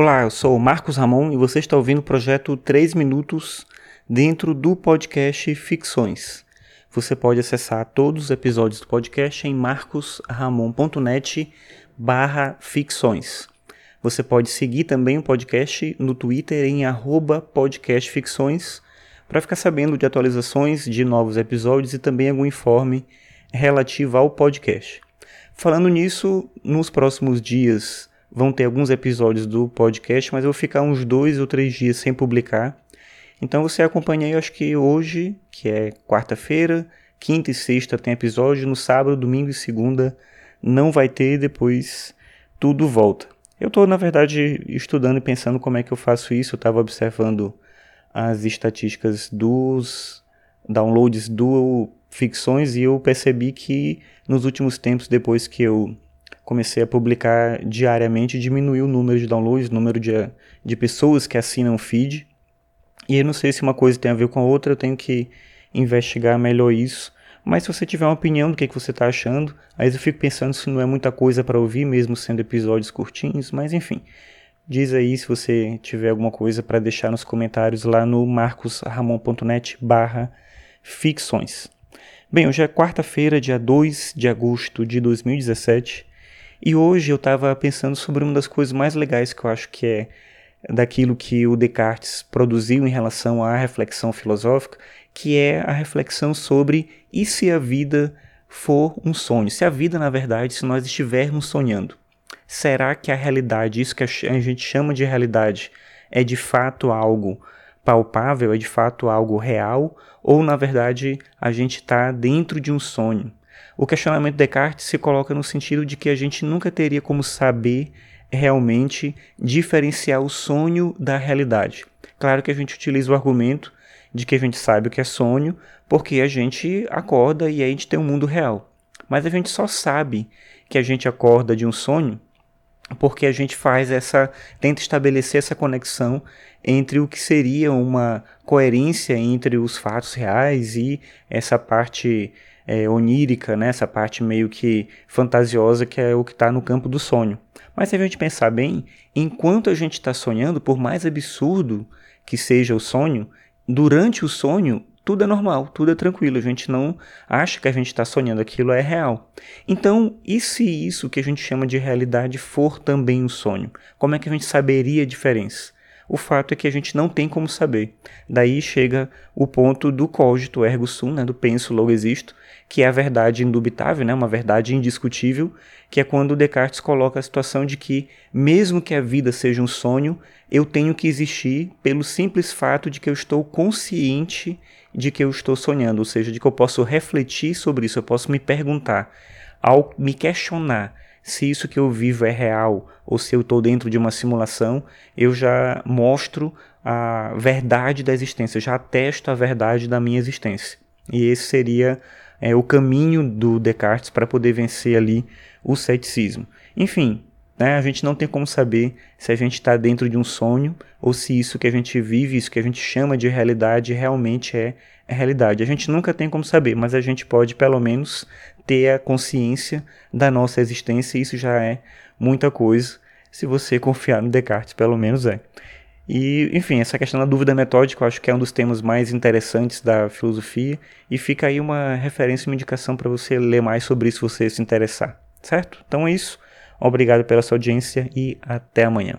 Olá, eu sou Marcos Ramon e você está ouvindo o projeto 3 Minutos dentro do podcast Ficções. Você pode acessar todos os episódios do podcast em marcosramon.net barra ficções. Você pode seguir também o podcast no Twitter em arroba podcastficções para ficar sabendo de atualizações de novos episódios e também algum informe relativo ao podcast. Falando nisso, nos próximos dias vão ter alguns episódios do podcast, mas eu vou ficar uns dois ou três dias sem publicar. Então você acompanha aí, acho que hoje, que é quarta-feira, quinta e sexta tem episódio, no sábado, domingo e segunda não vai ter, depois tudo volta. Eu estou, na verdade, estudando e pensando como é que eu faço isso. Eu estava observando as estatísticas dos downloads do Ficções e eu percebi que nos últimos tempos, depois que eu comecei a publicar diariamente, diminuiu o número de downloads, o número de, de pessoas que assinam o feed. E eu não sei se uma coisa tem a ver com a outra, eu tenho que investigar melhor isso. Mas se você tiver uma opinião do que, que você está achando, aí eu fico pensando se não é muita coisa para ouvir, mesmo sendo episódios curtinhos, mas enfim. Diz aí se você tiver alguma coisa para deixar nos comentários lá no marcosramon.net barra ficções. Bem, hoje é quarta-feira, dia 2 de agosto de 2017, e hoje eu estava pensando sobre uma das coisas mais legais que eu acho que é daquilo que o Descartes produziu em relação à reflexão filosófica, que é a reflexão sobre e se a vida for um sonho? Se a vida, na verdade, se nós estivermos sonhando, será que a realidade, isso que a gente chama de realidade, é de fato algo palpável, é de fato algo real, ou na verdade a gente está dentro de um sonho? O questionamento de Descartes se coloca no sentido de que a gente nunca teria como saber realmente diferenciar o sonho da realidade. Claro que a gente utiliza o argumento de que a gente sabe o que é sonho porque a gente acorda e aí a gente tem um mundo real. Mas a gente só sabe que a gente acorda de um sonho porque a gente faz essa tenta estabelecer essa conexão entre o que seria uma coerência entre os fatos reais e essa parte é, onírica, né? essa parte meio que fantasiosa que é o que está no campo do sonho. Mas se a gente pensar bem, enquanto a gente está sonhando, por mais absurdo que seja o sonho, durante o sonho tudo é normal, tudo é tranquilo, a gente não acha que a gente está sonhando, aquilo é real. Então, e se isso que a gente chama de realidade for também um sonho? Como é que a gente saberia a diferença? O fato é que a gente não tem como saber. Daí chega o ponto do cogito ergo sum, né, do penso logo existo, que é a verdade indubitável, né, uma verdade indiscutível, que é quando Descartes coloca a situação de que, mesmo que a vida seja um sonho, eu tenho que existir pelo simples fato de que eu estou consciente de que eu estou sonhando, ou seja, de que eu posso refletir sobre isso, eu posso me perguntar, ao me questionar se isso que eu vivo é real ou se eu estou dentro de uma simulação, eu já mostro a verdade da existência, já atesto a verdade da minha existência. E esse seria é, o caminho do Descartes para poder vencer ali o ceticismo. Enfim, né, a gente não tem como saber se a gente está dentro de um sonho ou se isso que a gente vive, isso que a gente chama de realidade, realmente é, realidade. A gente nunca tem como saber, mas a gente pode pelo menos ter a consciência da nossa existência, isso já é muita coisa, se você confiar no Descartes, pelo menos é. E, enfim, essa questão da dúvida metódica eu acho que é um dos temas mais interessantes da filosofia, e fica aí uma referência, uma indicação para você ler mais sobre isso se você se interessar, certo? Então é isso. Obrigado pela sua audiência e até amanhã.